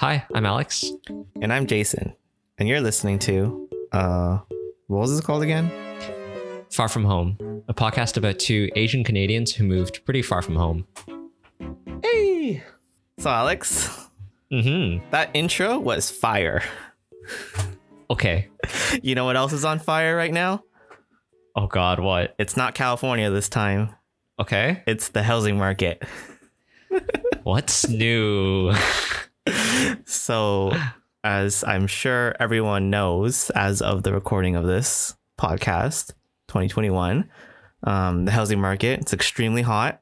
Hi, I'm Alex. And I'm Jason. And you're listening to, uh, what was this called again? Far From Home, a podcast about two Asian Canadians who moved pretty far from home. Hey! So, Alex, Mm-hmm. that intro was fire. Okay. You know what else is on fire right now? Oh God, what? It's not California this time, Okay. it's the housing market. What's new? So, as I'm sure everyone knows, as of the recording of this podcast, 2021, um, the housing market it's extremely hot.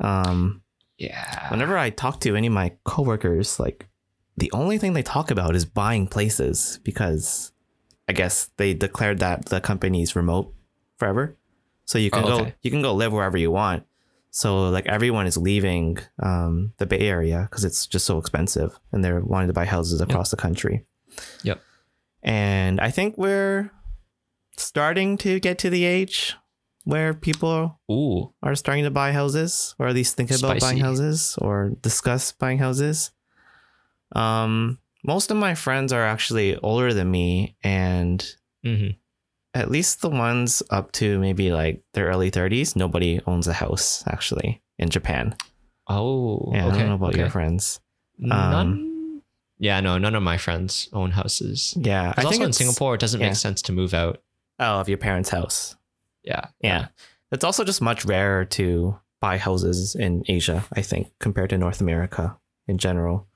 Um, Yeah. whenever I talk to any of my coworkers, like the only thing they talk about is buying places because I guess they declared that the company's remote forever, so you can Oh, go you can go live wherever you want. So like everyone is leaving um, the Bay Area because it's just so expensive, and they're wanting to buy houses across the country. Yep. And I think we're starting to get to the age where people Ooh. are starting to buy houses or at least think about buying houses or discuss buying houses. Um, most of my friends are actually older than me, and Mm-hmm. At least the ones up to maybe like their early 30s, nobody owns a house actually in Japan. Oh. Yeah, okay. I don't know about okay. your friends. None. Yeah, no, none of my friends own houses. Yeah, Because also in Singapore, it doesn't yeah. make sense to move out. Oh, of your parents' house. Yeah. Yeah. It's also just much rarer to buy houses in Asia, I think, compared to North America in general.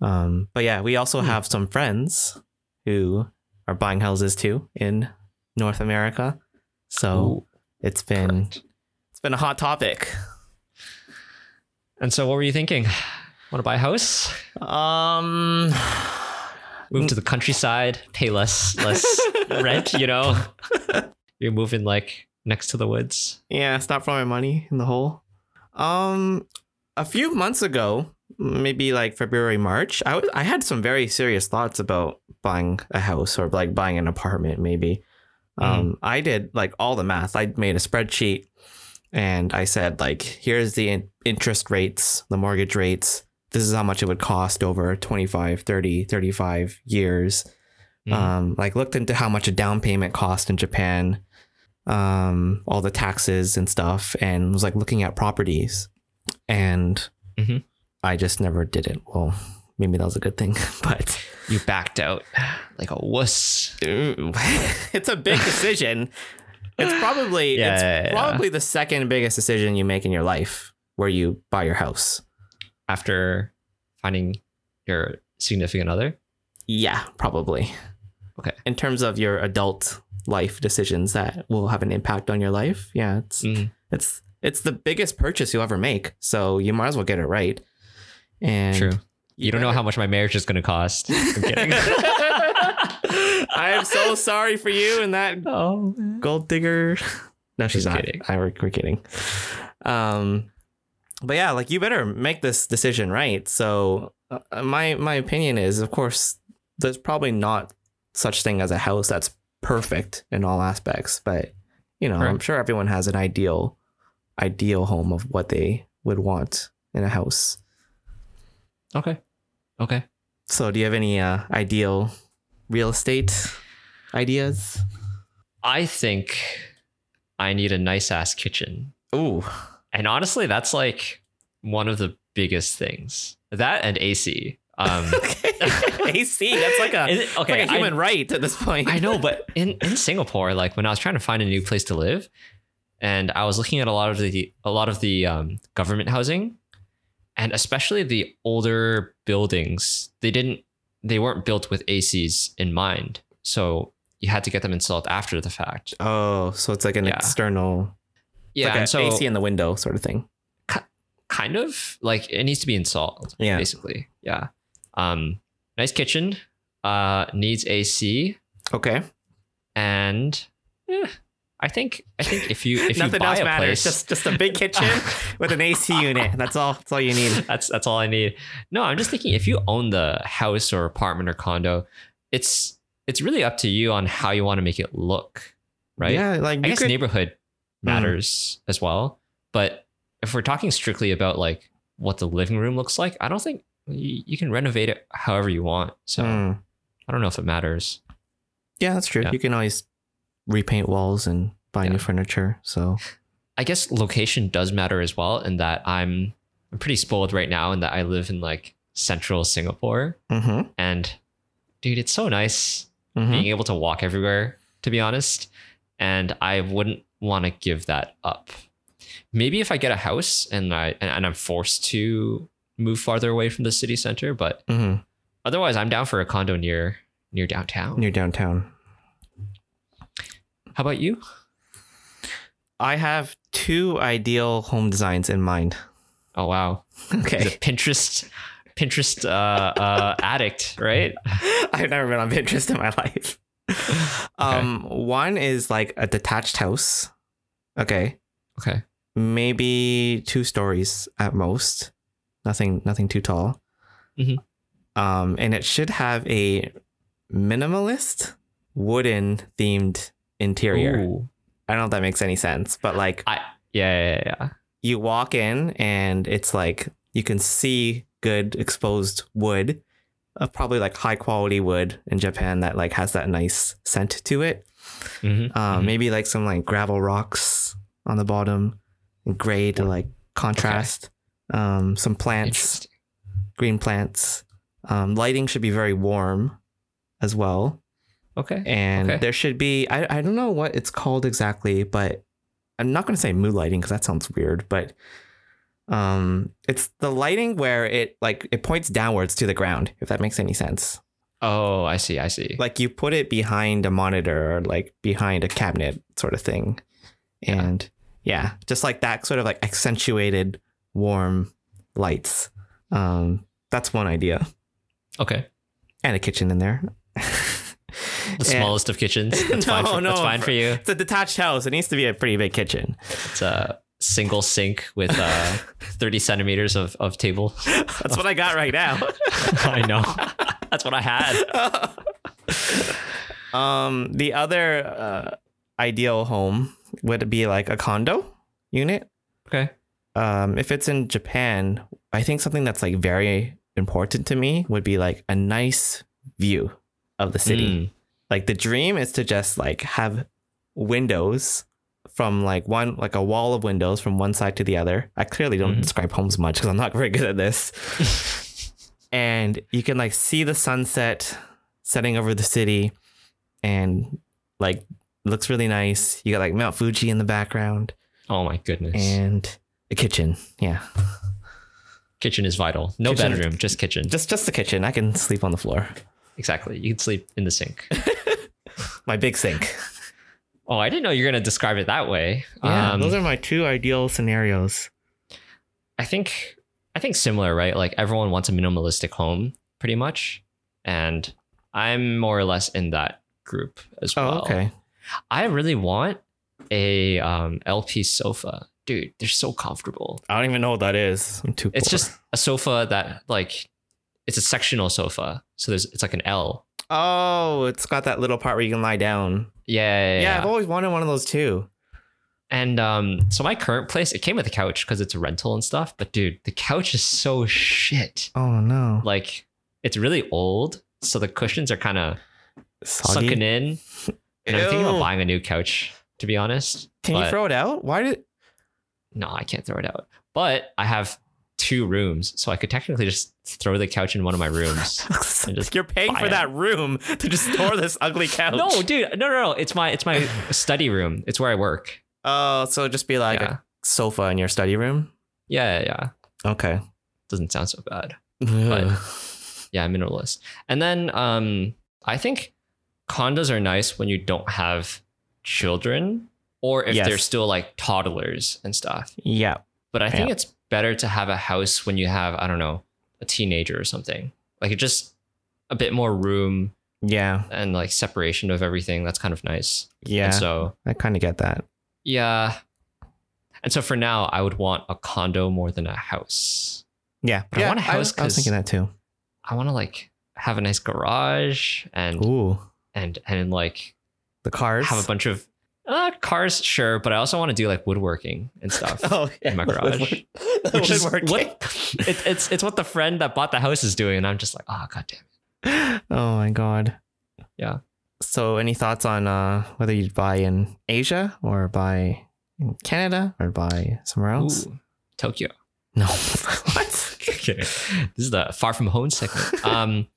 Um, but yeah, we also Hmm. have some friends who are buying houses too in North America. So Ooh. it's been Correct. it's been a hot topic. And so, what were you thinking? Want to buy a house? Um Move to the countryside, pay less less rent. You know, you're moving like next to the woods. Yeah, stop throwing money in the hole. Um, a few months ago, maybe like February, March, I was I had some very serious thoughts about buying a house or like buying an apartment. Maybe, um, I did like all the math. I made a spreadsheet, and I said like, here's the in- interest rates, the mortgage rates. This is how much it would cost over 25, 30, 35 years Mhm. um, like looked into how much a down payment cost in Japan, um, all the taxes and stuff, and was like looking at properties, and Mhm. I just never did it. Well, maybe that was a good thing, but you backed out like a wuss. it's a big decision. It's probably Yeah, it's yeah, yeah. probably the second biggest decision you make in your life where you buy your house. after finding your significant other. Yeah, probably. Okay. In terms of your adult life decisions that will have an impact on your life, yeah, it's Mm. it's it's the biggest purchase you'll ever make. So you might as well get it right. And True. You don't know how much my marriage is going to cost. I'm kidding. I am so sorry for you and that oh, gold digger. No, she's Just not. kidding. I, we're, we're kidding. Um, but yeah, like you better make this decision right. So uh, my my opinion is, of course, there's probably not such thing as a house that's perfect in all aspects, but you know, I'm sure everyone has an ideal ideal home of what they would want in a house. Okay. Okay. So, do you have any uh, ideal real estate ideas? I think I need a nice ass kitchen. Ooh, And honestly, that's like one of the biggest things. That and AC. Um, AC. That's like a it- okay, like a I- human right at this point. I know, but in, in Singapore, like when I was trying to find a new place to live, and I was looking at a lot of the a lot of the um, government housing, and especially the older buildings, they didn't they weren't built with ACs in mind, so you had to get them installed after the fact. Oh, so it's like an Yeah. external, Yeah, like so AC in the window sort of thing. kind of like it needs to be installed. Yeah. basically, yeah. Um, nice kitchen, uh, needs AC, Okay, and eh, I think I think if you if nothing you buy else a matters. place, Just just a big kitchen with an AC unit. That's all. That's all you need. that's that's all I need. No, I'm just thinking if you own the house or apartment or condo, it's it's really up to you on how you want to make it look, right? Yeah, like I guess could, neighborhood matters as well, but if we're talking strictly about like what the living room looks like, I don't think you, you can renovate it however you want. So Mm. I don't know if it matters. Yeah, that's true. Yeah. You can always repaint walls and buy Yeah. new furniture. So I guess location does matter as well, in that I'm I'm pretty spoiled right now in that I live in like central Singapore, mm-hmm. and dude, it's so nice Mm-hmm. being able to walk everywhere. To be honest, and I wouldn't want to give that up. Maybe if I get a house and I and, and I'm forced to move farther away from the city center, but Mm-hmm. otherwise, I'm down for a condo near near downtown. Near downtown. How about you? I have two ideal home designs in mind. Oh wow, the Okay. Pinterest Pinterest uh, uh, addict, right? I've never been on Pinterest in my life. Um, one is like a detached house. Okay. Okay. Maybe two stories at most. Nothing nothing too tall. Mhm. Um, and it should have a minimalist wooden themed interior. Ooh. I don't know if that makes any sense, but like I yeah yeah yeah. you walk in and it's like you can see good exposed wood, uh, probably like high quality wood in Japan that like has that nice scent to it. Mhm, Um, mhm. Maybe like some like gravel rocks on the bottom, and gray to like contrast. Um, some plants, green plants. Um, lighting should be very warm as well. Okay. And Okay. there should be, I, I don't know what it's called exactly, but I'm not going to say mood lighting because that sounds weird, but um, it's the lighting where it like it points downwards to the ground, if that makes any sense. Oh, I see. I see. Like you put it behind a monitor or like behind a cabinet sort of thing. Yeah. And yeah, just like that sort of like accentuated warm lights. Um, that's one idea. Okay. And a kitchen in there. The And- smallest of kitchens. That's fine. No, For, that's no, fine for you. It's a detached house. It needs to be a pretty big kitchen. It's a single sink with uh, 30 centimeters of, of table. That's what I got right now. I know. That's what I had. um, the other uh, ideal home would be like a condo unit. Okay. Um, if it's in Japan, I think something that's like very important to me would be like a nice view of the city. Mm. Like the dream is to just like have windows from like one like a wall of windows from one side to the other. I clearly don't Mhm. describe homes much because I'm not very good at this. and you can like see the sunset setting over the city and like looks really nice. You got like Mount Fuji in the background Oh my goodness. and a kitchen. Yeah. kitchen is vital. No Kitchen- bedroom, just kitchen. Just just the kitchen. I can sleep on the floor. Exactly. You can sleep in the sink. My big sink. Oh, I didn't know you were gonna describe it that way. Yeah, Um, those are my two ideal scenarios. I think I think similar, right? Like everyone wants a minimalistic home, pretty much, and I'm more or less in that group as well. Oh, okay. I really want a um, LP sofa, dude. They're so comfortable. I don't even know what that is. I'm too. It's poor. just a sofa that like it's a sectional sofa, so there's it's like an L. Oh, it's got that little part where you can lie down. Yeah, yeah, Yeah. I've always wanted one of those too. And um, so my current place, it came with a couch because it's a rental and stuff. But dude, the couch is so shit. Oh no. Like it's really old, so the cushions are kind of sunken in. And I'm thinking Ew. about buying a new couch, to be honest. Can you throw it out? Why did? No, I can't throw it out. But I have two rooms, so I could technically just throw the couch in one of my rooms. And just You're paying for it. that room to just store this ugly couch. no, dude, no, no, no. It's my it's my study room. It's where I work. Oh, so just be like yeah. a sofa in your study room. yeah, yeah, yeah. Okay. Doesn't sound so bad. Ugh. Yeah, minimalist. And then um, I think condos are nice when you don't have children or if Yes. they're still like toddlers and stuff. yeah. But I think Yeah. it's better to have a house when you have, I don't know, a teenager or something. Like it just a bit more room Yeah. and like separation of everything. That's kind of nice. Yeah. And so I kind of get that. yeah. And so for now, I would want a condo more than a house. Yeah. But I want a house I was thinking that too. I want to like have a nice garage and Ooh. and and like The cars. have a bunch of Uh, cars, sure, but I also want to do like woodworking and stuff. Oh, yeah. In my garage. Which is woodworking. what it, it's it's what the friend that bought the house is doing, and I'm just like, oh god damn it. Oh my god. Yeah. So, any thoughts on uh, whether you'd buy in Asia or buy in Canada or buy somewhere else? Ooh, Tokyo. No. what? okay. This is the far from home segment. Um,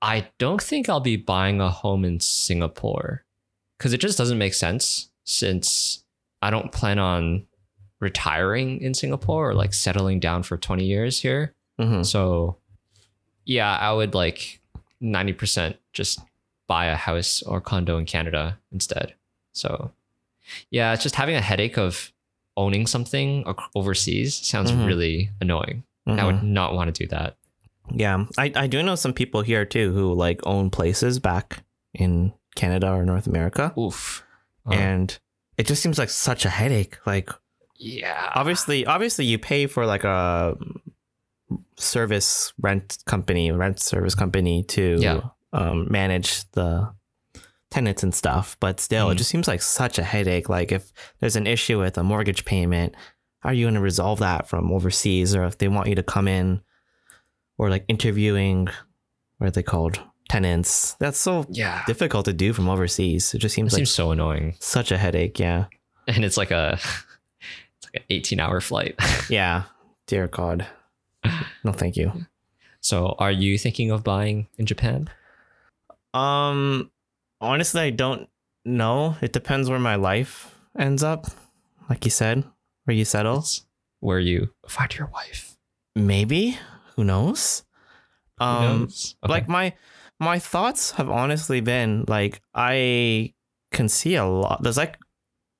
I don't think I'll be buying a home in Singapore because it just doesn't make sense since I don't plan on retiring in Singapore or like settling down for 20 years here. Mhm. So, yeah, I would like 90% just buy a house or condo in Canada instead. So, yeah, it's just having a headache of owning something overseas sounds Mhm. really annoying. I Mhm. would not want to do that. Yeah, I, I do know some people here too who like own places back in Canada or North America, Oof. Uh, and it just seems like such a headache. Like yeah. obviously, obviously you pay for like a service rent company, rent service company to Yeah. um, manage the tenants and stuff, but still, it Mhm. just seems like such a headache. Like if there's an issue with a mortgage payment, how are you going to resolve that from overseas, or if they want you to come in, or like interviewing, what are they called, tenants? That's so Yeah. difficult to do from overseas. It just It seems like seems so annoying. such a headache. Yeah. And it's like a like 18 hour flight. Yeah. Dear God. No, thank you. so are you thinking of buying in Japan? Um, honestly, I don't know. It depends where my life ends up. Like you said, where you settle. It's where you find your wife. Maybe. Who knows? Who Um, knows? Okay. like my my thoughts have honestly been like I can see a lot. There's like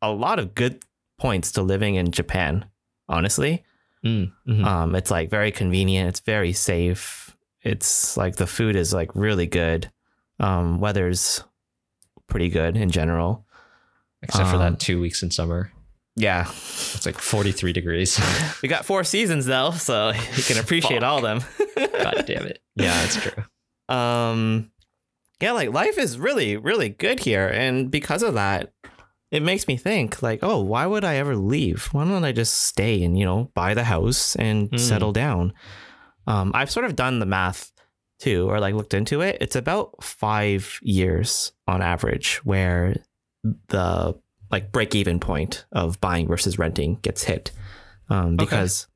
a lot of good points to living in Japan. Honestly, Mm, mhm. um, it's like very convenient. It's very safe. It's like the food is like really good. Um, weather's pretty good in general. except for um, that two weeks in summer. Yeah, It's like 43 degrees. we got four seasons though, so you can appreciate all of them. God damn it. Yeah, that's true. um yeah like life is really really good here and because of that it makes me think like oh why would i ever leave why don't i just stay and you know buy the house and Mm. settle down um i've sort of done the math too or like looked into it it's about five years on average where the like break even point of buying versus renting gets hit um because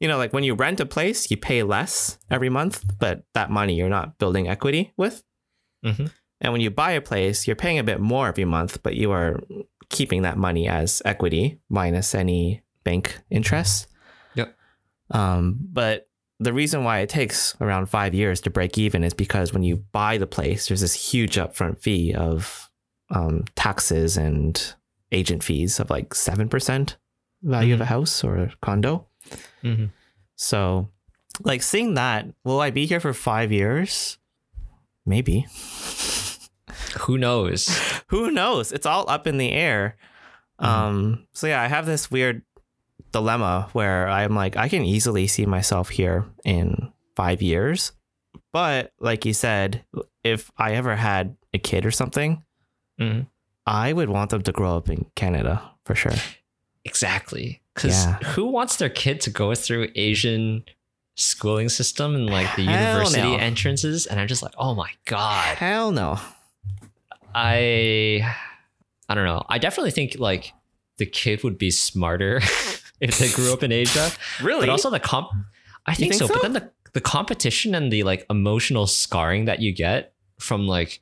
you know, like when you rent a place, you pay less every month, but that money you're not building equity with. Mhm. And when you buy a place, you're paying a bit more every month, but you are keeping that money as equity minus any bank interest. Yep. Um, but the reason why it takes around five years to break even is because when you buy the place, there's this huge upfront fee of um, taxes and agent fees of like 7% value of a house or a condo. Mhm. So, like seeing that, will I be here for five years? Maybe. Who knows? Who knows? It's all up in the air. Um. So yeah, I have this weird dilemma where I'm like, I can easily see myself here in five years, but like you said, if I ever had a kid or something, Mhm. I would want them to grow up in Canada for sure. Exactly. Because Yeah. who wants their kid to go through Asian schooling system and like the Hell university no. entrances? And I'm just like, oh my God. Hell no. I I don't know. I definitely think like the kid would be smarter if they grew up in Asia. Really? But also the comp I think, think so, so? But then the the competition and the like emotional scarring that you get from like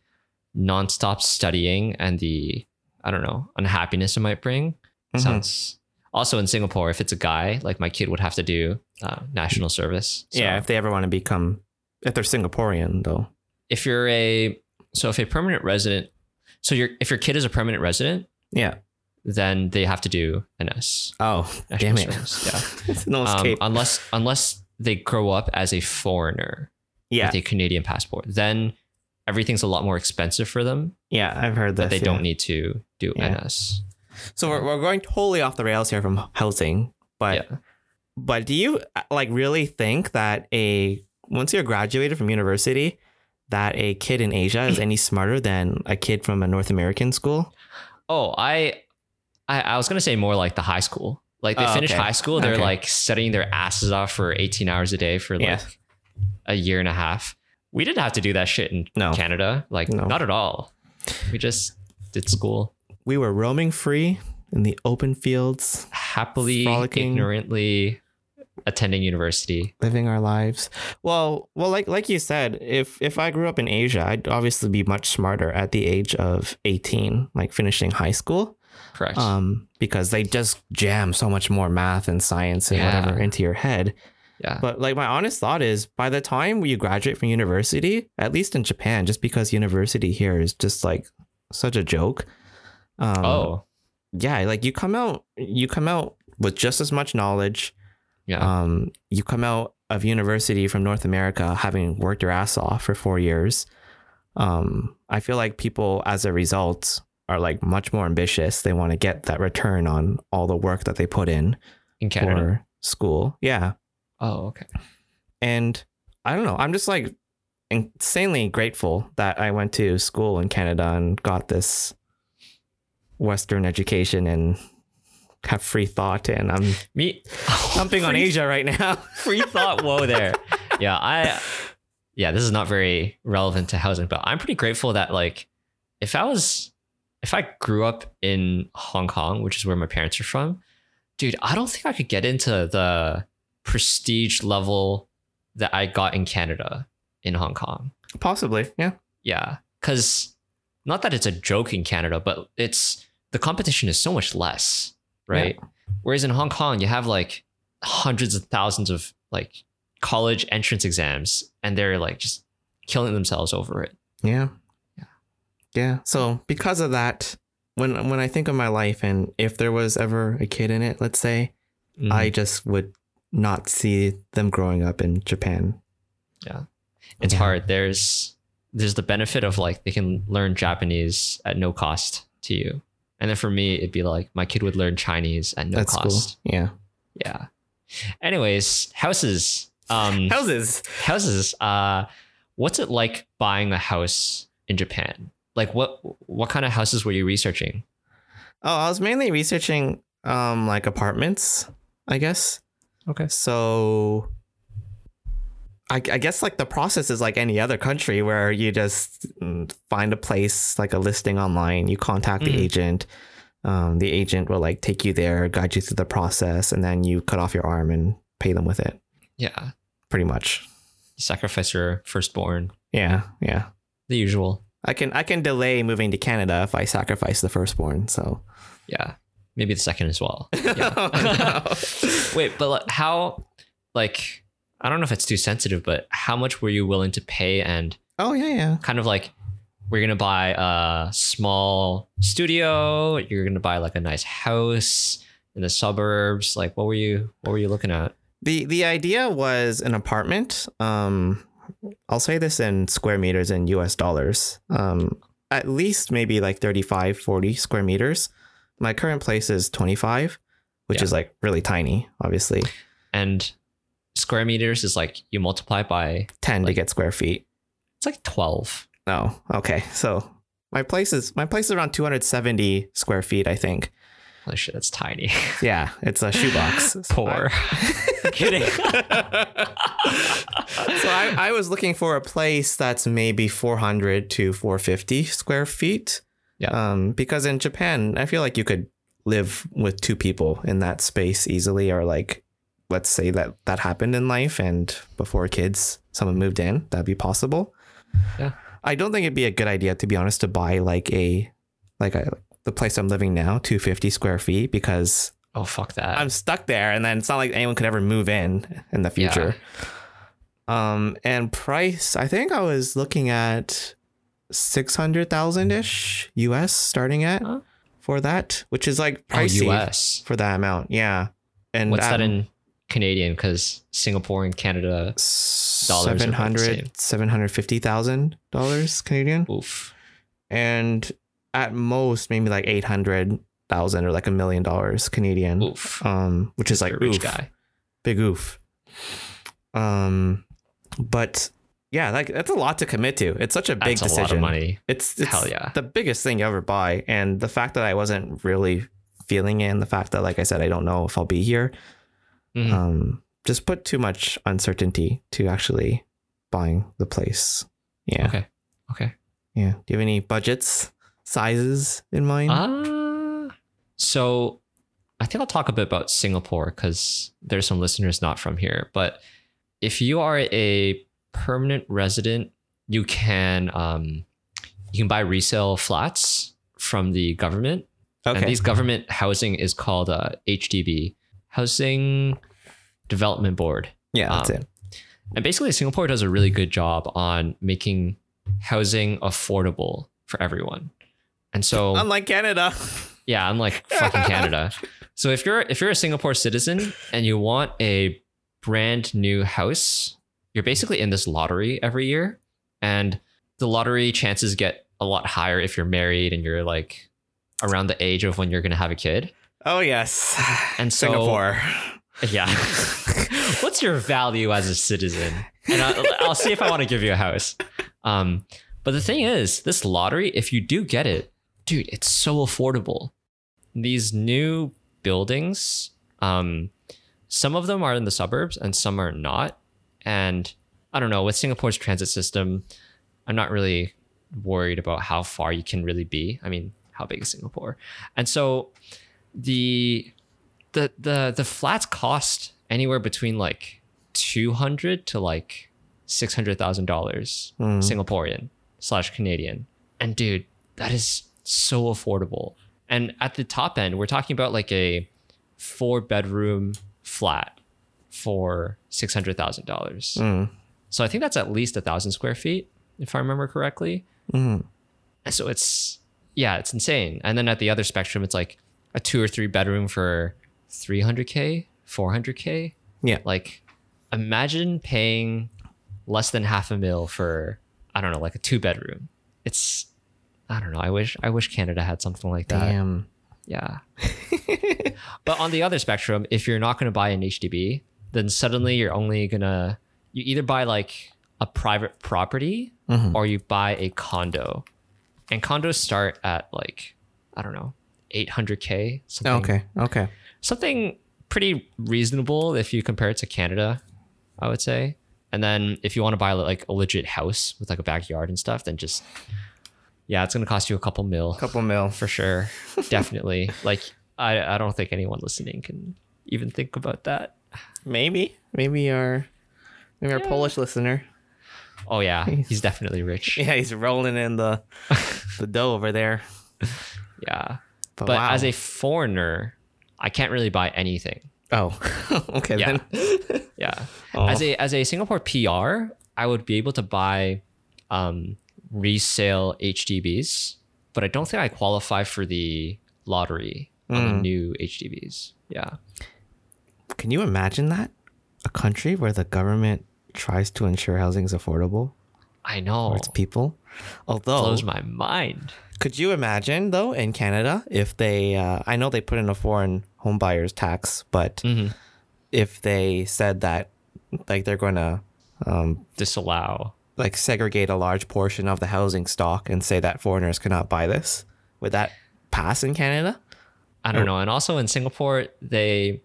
nonstop studying and the I don't know, unhappiness it might bring Mhm. sounds also in Singapore, if it's a guy, like my kid would have to do uh, national service. So yeah, if they ever want to become, if they're Singaporean though. if you're a so if a permanent resident, so your if your kid is a permanent resident, Yeah. then they have to do NS. Oh, National damn it. service, Yeah. no Um, unless unless they grow up as a foreigner yeah. with a Canadian passport, then everything's a lot more expensive for them. Yeah, I've heard that. But they yeah. don't need to do Yeah. NS. So we're, we're going totally off the rails here from housing, but yeah. but do you uh, like really think that a once you're graduated from university, that a kid in Asia is any smarter than a kid from a North American school? Oh, I, I, I was gonna say more like the high school. Like they Oh, finish okay. high school, they're Okay. like studying their asses off for 18 hours a day for like Yeah. a year and a half. We didn't have to do that shit in No. Canada. Like No. not at all. We just did school We were roaming free in the open fields, happily, Frolicking. ignorantly attending university. living our lives. Well, well, like like you said, if if I grew up in Asia, I'd obviously be much smarter at the age of 18, like finishing high school. Correct. Um, because they just jam so much more math and science and Yeah. whatever into your head. yeah. But like my honest thought is by the time you graduate from university, at least in Japan, just because university here is just like such a joke. Um, oh, yeah, like you come out you come out with just as much knowledge. Yeah. Um, you come out of university from North America having worked your ass off for four years. Um, I feel like people as a result are like much more ambitious. They want to get that return on all the work that they put in in Canada. for school. Yeah. oh, okay. And I don't know. I'm just like insanely grateful that I went to school in Canada and got this Western education and have free thought. And I'm Me jumping on Asia right now. Free thought. Whoa, there. Yeah, I. Yeah, this is not very relevant to housing, but I'm pretty grateful that like, if I was, if I grew up in Hong Kong, which is where my parents are from, dude, I don't think I could get into the prestige level that I got in Canada in Hong Kong. Possibly. Yeah. Yeah, because not that it's a joke in Canada, but it's the competition is so much less, right? Whereas in Hong Kong, you have like hundreds of thousands of like college entrance exams, and they're like just killing themselves over it. Yeah. Yeah. Yeah. So because of that, when when I think of my life and if there was ever a kid in it, let's say, Mhm. I just would not see them growing up in Japan. Yeah. It's yeah. hard. There's there's the benefit of like they can learn Japanese at no cost to you, and then for me, it'd be like my kid would learn Chinese at no That's cost. cool. Yeah. Yeah. Anyways, houses. Um, Houses. houses uh what's it like buying a house in japan like what what kind of houses were you researching Oh, I was mainly researching um like apartments, I guess. okay So I, I guess like the process is like any other country where you just find a place like a listing online you contact the Mm. agent um, the agent will like take you there guide you through the process and then you cut off your arm and pay them with it. Yeah. Pretty much. Sacrifice your firstborn. Yeah yeah. The usual. I can i can delay moving to canada if i sacrifice the firstborn so. Yeah. Maybe the second as well. Oh, no. wait but like, how like i don't know if it's too sensitive but how much were you willing to pay and oh yeah yeah kind of like we're gonna buy a small studio you're gonna buy like a nice house in the suburbs like what were you what were you looking at The the idea was an apartment. Um, I'll say this in square meters in US dollars. Um, at least maybe like 35, 40 square meters. My current place is 25, which Yeah. is like really tiny, obviously. and square meters is like you multiply by 10 to get square feet. it's like 12 Oh, okay. So my place is my place is around 270 square feet, I think. holy shit that's tiny Yeah, it's a shoebox. poor kidding so I, I was looking for a place that's maybe 400 to 450 square feet. Yeah. Um, because in Japan, I feel like you could live with two people in that space easily, or like, let's say that that happened in life and before kids, someone moved in, that'd be possible. Yeah. I don't think it'd be a good idea, to be honest, to buy like a, like a, the place I'm living now, 250 square feet, because oh fuck that I'm stuck there, and then it's not like anyone could ever move in in the future. yeah. Um, and price, I think I was looking at six hundred thousand ish US starting at Huh? for that, which is like oh pricey us for that amount. Yeah, and what's that um, in canadian because singapore and canada dollars are about the 700 same. 750,000 dollars Canadian oof and at most maybe like 800,000 or like a million dollars Canadian oof um which is like You're a rich oof. guy big oof. Um, but yeah, like that's a lot to commit to. It's such a big That's a decision. lot of money. It's, it's Hell yeah. the biggest thing you ever buy, and the fact that I wasn't really feeling it, and the fact that, like I said, I don't know if I'll be here, Mhm. um, just put too much uncertainty to actually buying the place. Yeah, Okay. Okay. yeah. Do you have any budgets, sizes in mind? Uh, so I think I'll talk a bit about Singapore because there's some listeners not from here. But if you are a permanent resident, you can um, you can buy resale flats from the government. okay. And these government housing is called uh, HDB, Housing Development Board. yeah, that's um, it. And basically, Singapore does a really good job on making housing affordable for everyone. And so, Unlike Canada. yeah, unlike fucking Canada. So if you're if you're a Singapore citizen and you want a brand new house, you're basically in this lottery every year, and the lottery chances get a lot higher if you're married and you're like around the age of when you're gonna have a kid. Oh yes, And so- Singapore. Yeah. What's your value as a citizen? And I'll, I'll see if I want to give you a house. Um, but the thing is, this lottery, if you do get it, dude, it's so affordable. These new buildings, um, some of them are in the suburbs and some are not. And I don't know, with Singapore's transit system, I'm not really worried about how far you can really be. I mean, how big is Singapore? And so the the the the flats cost anywhere between like two hundred to like six hundred thousand dollars Hmm. Singaporean slash Canadian. And dude, that is so affordable. And at the top end, we're talking about like a four bedroom flat for six hundred thousand dollars. Mm. So I think that's at least a thousand square feet, if I remember correctly. Mm. And so it's yeah, it's insane. And then at the other spectrum, it's like a two or three bedroom for 300k, 400k. Yeah. Like imagine paying less than half a mil for I don't know, like a two bedroom. It's I don't know. I wish I wish Canada had something like that. Damn. Yeah. but on the other spectrum, if you're not going to buy an HDB, then suddenly you're only going to you either buy like a private property Mhm. or you buy a condo. And condos start at like I don't know, 800k, something Okay. Okay. something pretty reasonable if you compare it to Canada, I would say. And then if you want to buy like a legit house with like a backyard and stuff, then just yeah, it's gonna cost you a couple mil Couple mil. for sure. Definitely. like I I don't think anyone listening can even think about that. Maybe. Maybe our maybe our Polish listener. Oh yeah, he's definitely rich. Yeah, he's rolling in the the dough over there. Yeah. But, But wow. as a foreigner, I can't really buy anything. oh, okay Yeah. then. Yeah. Oh. As a as a Singapore PR, I would be able to buy um, resale HDBs, but I don't think I qualify for the lottery on the Mm. new HDBs. Yeah. Can you imagine that? A country where the government tries to ensure housing is affordable I know. for its people. Although, it blows my mind. Could you imagine though in Canada if they? Uh, I know they put in a foreign home buyers tax, but Mhm. if they said that, like they're going to, um, Disallow. like segregate a large portion of the housing stock and say that foreigners cannot buy this, would that pass in Canada? I don't know. And also in Singapore, they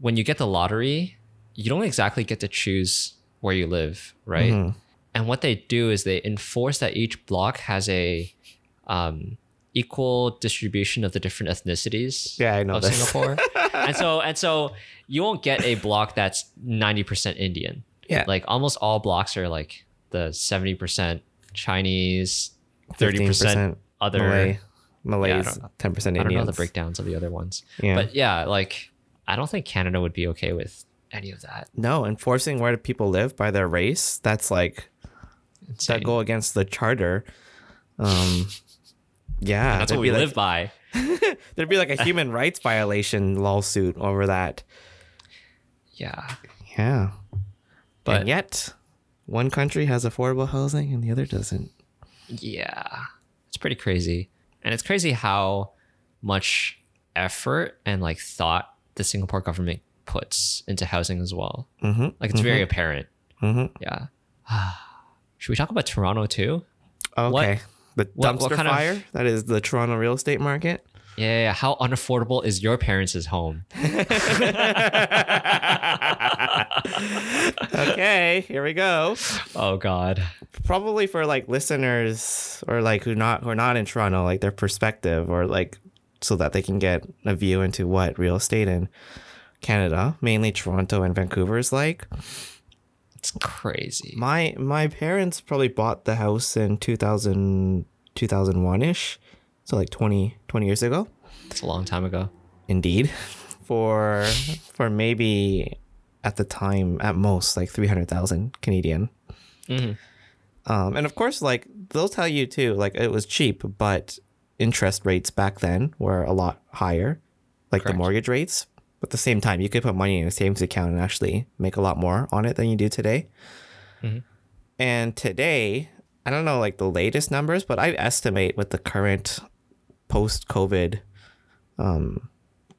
when you get the lottery, you don't exactly get to choose where you live, right? Mhm. And what they do is they enforce that each block has a um, equal distribution of the different ethnicities Yeah, I know of this. Singapore. and so and so you won't get a block that's 90% Indian. Yeah. Like almost all blocks are like the 70% Chinese, 30% 15% other Malay, Malays, Yeah, ten percent Indian. I don't know the breakdowns of the other ones. Yeah. But yeah, like I don't think Canada would be okay with any of that. no, enforcing where people live by their race, that's like Insane. that go against the charter. Um yeah, That's what we be live by. There'd be like a human rights violation lawsuit over that. Yeah. Yeah. But and yet one country has affordable housing and the other doesn't. yeah, it's pretty crazy. And it's crazy how much effort and like thought the Singapore government puts into housing as well. Mm-hmm. Like it's very apparent. Mm-hmm. Yeah. should we talk about Toronto too? Okay. The what- dumpster what kind of- fire that is the Toronto real estate market. Yeah, yeah, yeah. How unaffordable is your parents' home? okay, here we go. Oh God. Probably for like listeners or like who not who are not in Toronto, like their perspective or like so that they can get a view into what real estate in Canada, mainly Toronto and Vancouver is like. It's crazy. My my parents probably bought the house in 2000 2001ish. So like 20 20 years ago. It's a long time ago. Indeed. For for maybe at the time at most like 300,000 Canadian. Mhm. Um, and of course, like they'll tell you too, like it was cheap, but interest rates back then were a lot higher, like Correct. the mortgage rates. At the same time, you could put money in a savings account and actually make a lot more on it than you do today. Mhm. And today, I don't know like the latest numbers, but I estimate with the current post COVID um,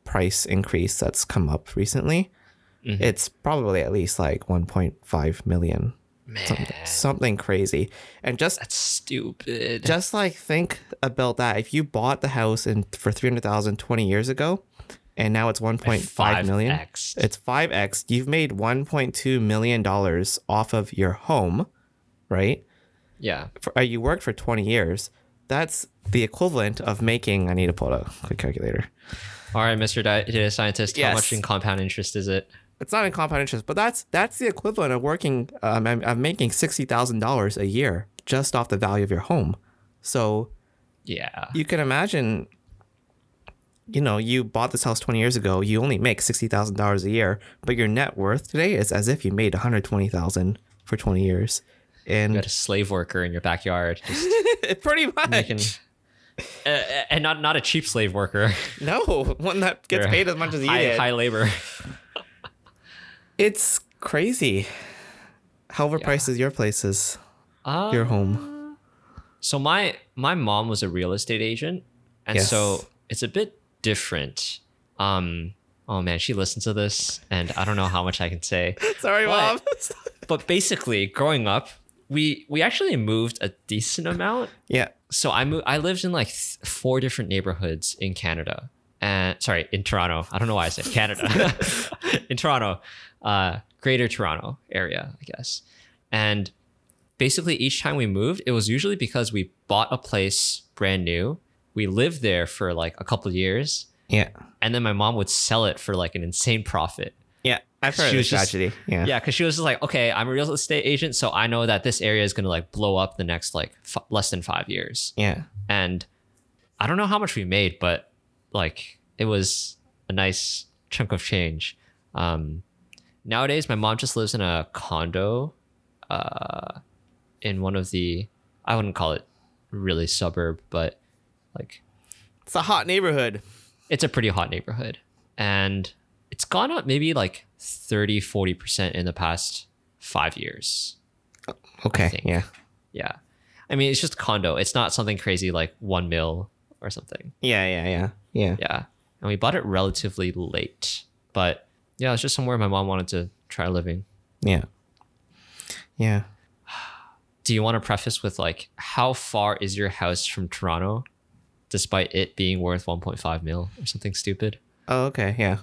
price increase that's come up recently, Mhm. it's probably at least like 1.5 million Man, something crazy. And just that's stupid. just like think about that. If you bought the house in for 300,000 20 years ago and now it's 1.5 million, 5x. it's 5x. You've made 1.2 million dollars off of your home, right? yeah. For, uh, you worked for 20 years. That's the equivalent of making I need to pull out a quick calculator. All right, Mr. Data Scientist, how much in compound interest is it? It's not in compound interest, but that's that's the equivalent of working um, of making $60,000 a year just off the value of your home. So Yeah. you can imagine you know you bought this house 20 years ago you only make $60000 a year but your net worth today is as if you made 120000 for 20 years. And You got a slave worker in your backyard, just pretty much. making, uh, and not not a cheap slave worker. no one that gets You're paid as much as you high, did high labor. it's crazy. How overpriced is your places? Uh, your home. So my my mom was a real estate agent, and Yes. so it's a bit different. Um, oh man, she listens to this, and I don't know how much I can say. sorry What? mom But basically, growing up, we we actually moved a decent amount. yeah So I moved. I lived in like th- four different neighborhoods in Canada, and sorry, in Toronto. I don't know why I said Canada. in Toronto, uh, Greater Toronto area, I guess. And basically, each time we moved, it was usually because we bought a place brand new. We lived there for like a couple of years, yeah. And then my mom would sell it for like an insane profit. yeah. I've heard She of was just- tragedy. Yeah. Yeah, because she was just like, okay, I'm a real estate agent, so I know that this area is gonna like blow up the next like f- less than five years. Yeah. And I don't know how much we made, but like it was a nice chunk of change. Um, nowadays, my mom just lives in a condo, uh, in one of the I wouldn't call it really suburb, but like it's a hot neighborhood it's a pretty hot neighborhood, and it's gone up maybe like 30 40 percent in the past five years. Oh, okay yeah Yeah, I mean it's just a condo. It's not something crazy like one mil or something. yeah yeah yeah yeah Yeah. And we bought it relatively late. But yeah, it's just somewhere my mom wanted to try living. yeah yeah Do you want to preface with like how far is your house from Toronto despite it being worth 1.5 mil or something stupid? Oh, okay, yeah.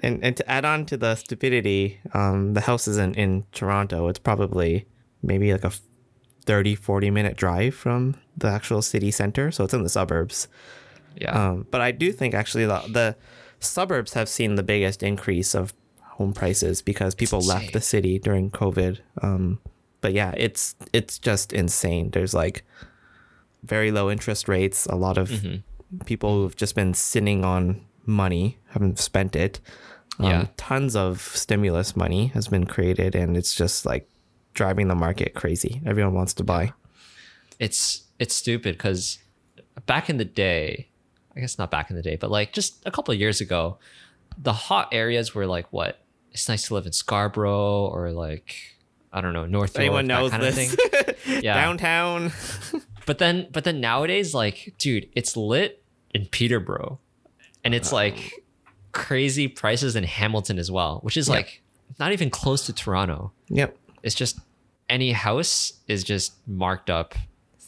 and and to add on to the stupidity, um, the house isn't in Toronto. It's probably maybe like a 30, 40 minute drive from the actual city center. So it's in the suburbs. Yeah. Um, but I do think actually the, the suburbs have seen the biggest increase of home prices because people left the city during COVID. Um, but yeah, it's it's just insane. There's like very low interest rates. A lot of Mm-hmm. people who've just been sitting on money haven't spent it. Um, Yeah. Tons of stimulus money has been created, and it's just like driving the market crazy. Everyone wants to buy. it's it's stupid because back in the day, I guess not back in the day, but like just a couple of years ago, the hot areas were like what? It's nice to live in Scarborough or like I don't know North York, Anyone that knows kind of this? thing. Yeah. Downtown. But then, but then nowadays, like, dude, it's lit in Peterborough, and it's like crazy prices in Hamilton as well, which is Yeah. like not even close to Toronto. Yep. It's just any house is just marked up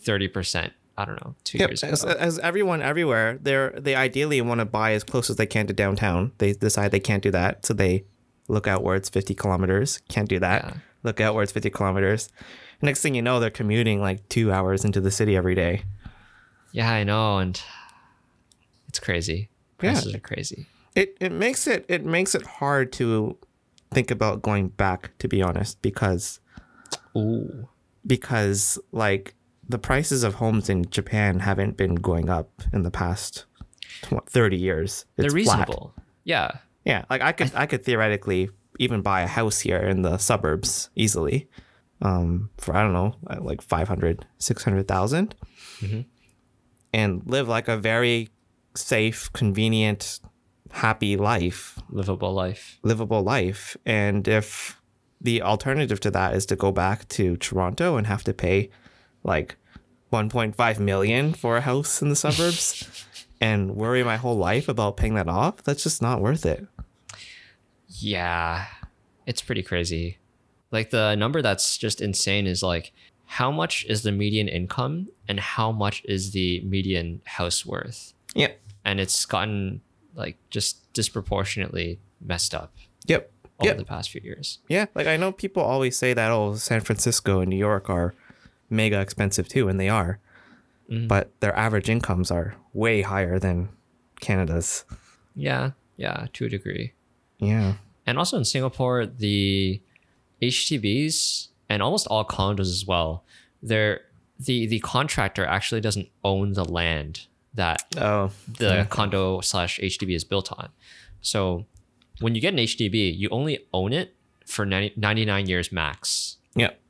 30%. I don't know, two Yep. years As, as everyone everywhere, they're they ideally want to buy as close as they can to downtown. They decide they can't do that, so they look outwards 50 kilometers. Can't do that. Yeah. Look outwards 50 kilometers. Next thing you know, they're commuting like two hours into the city every day. yeah, I know. And it's crazy. Yeah. Prices are crazy. It it makes it it makes it hard to think about going back. To be honest, because Ooh. because like the prices of homes in Japan haven't been going up in the past tw- 30 years. They're It's flat. reasonable. Yeah. Yeah, like I could I could theoretically even buy a house here in the suburbs easily. Um for I don't know, like 500, 600,000 Mhm. and live like a very safe, convenient, happy life, Livable life. livable life. And if the alternative to that is to go back to Toronto and have to pay like 1.5 million for a house in the suburbs and worry my whole life about paying that off, that's just not worth it. Yeah. It's pretty crazy. Like the number that's just insane is like how much is the median income and how much is the median house worth? Yep. And it's gotten like just disproportionately messed up Yep. over Yep. the past few years. Yeah, like I know people always say that oh, San Francisco and New York are mega expensive too, and they are. Mhm. But their average incomes are way higher than Canada's. Yeah, yeah, to a degree. Yeah. And also in Singapore, the HDBs and almost all condos as well, they're the the contractor actually doesn't own the land that Oh. the Yeah. condo slash HDB is built on. So when you get an HDB, you only own it for 90, 99 years max. Yep.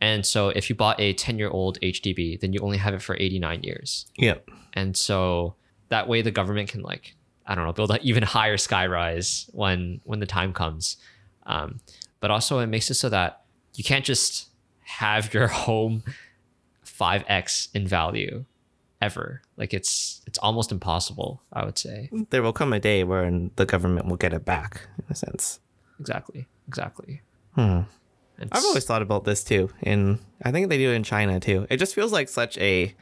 And so if you bought a 10 year old HDB, then you only have it for 89 years. Yep. And so that way the government can like, I don't know, build an even higher skyrise when when the time comes. Um, but also it makes it so that you can't just have your home 5x in value ever. Like it's it's almost impossible, I would say. There will come a day where the government will get it back, in a sense. Exactly. Exactly. Hmm. And I've always thought about this too. In I think they do it in China too. It just feels like such a.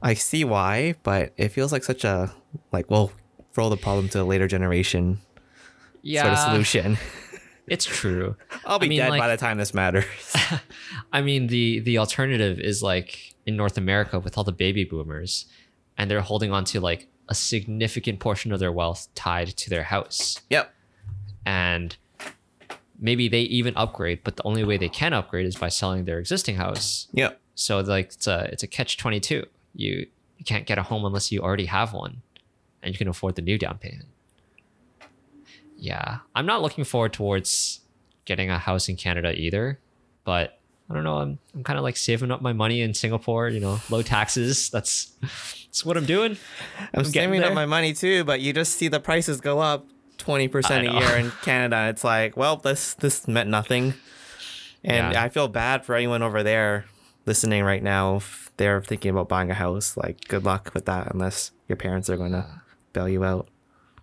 I see why, but it feels like such a like well, throw the problem to a later generation yeah, sort of solution. it's true. I'll be mean, dead like- by the time this matters. I mean, the the alternative is like in North America with all the baby boomers, and they're holding on to like a significant portion of their wealth tied to their house, yep. and maybe they even upgrade, but the only way they can upgrade is by selling their existing house. Yep. So like it's a it's a catch twenty two. You you can't get a home unless you already have one, and you can afford the new down payment. Yeah, I'm not looking forward towards getting a house in Canada either, but I don't know. I'm I'm kind of like saving up my money in Singapore. You know, low taxes. That's that's what I'm doing. I'm, getting saving up my money too, but you just see the prices go up twenty percent a year in Canada. It's like, well, this this meant nothing, and Yeah. I feel bad for anyone over there listening right now. If they're thinking about buying a house, like, good luck with that, unless your parents are going to bail you out.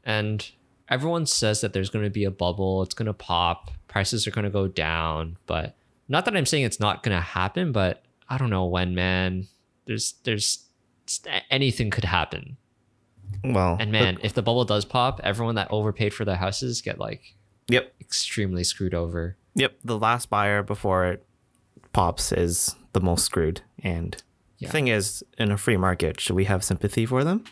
and everyone says that there's going to be a bubble it's going to pop prices are going to go down but not that i'm saying it's not going to happen but i don't know when man there's there's anything could happen Well, and man if the bubble does pop everyone that overpaid for their houses get like yep, extremely screwed over yep. The last buyer before it pops is the most screwed. And Yeah. the thing is, in a free market, should we have sympathy for them?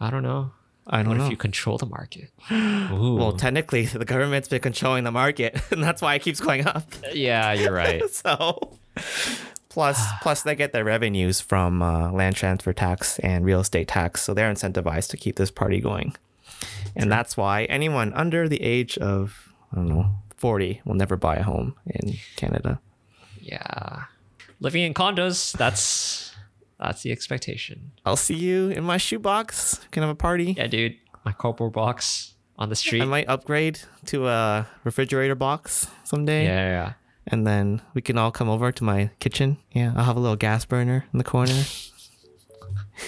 I don't know. I don't what know. if you control the market? Ooh. well, technically, the government's been controlling the market, and that's why it keeps going up. yeah you're right. So plus plus they get their revenues from uh, land transfer tax and real estate tax. So they're incentivized to keep this party going. And that's why anyone under the age of i don't know 40 will never buy a home in canada. Yeah. Living in condos that's that's the expectation. I'll see you in my shoebox. Can have a party? Yeah dude. My cardboard box on the street. i might upgrade to a refrigerator box someday. Yeah, yeah, yeah. and then we can all come over to my kitchen. Yeah i'll have a little gas burner in the corner.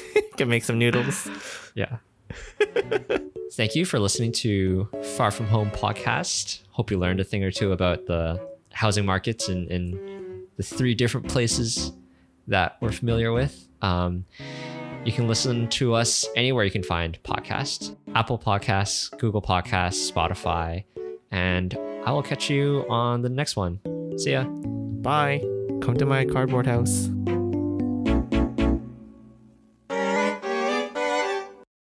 Can make some noodles. Yeah. Thank you for listening to Far From Home podcast. Hope you learned a thing or two about the housing markets in, in the three different places that we're familiar with. Um, you can listen to us anywhere you can find podcasts Apple Podcasts, Google Podcasts, Spotify. And I will catch you on the next one. See ya. Bye. Come to my cardboard house.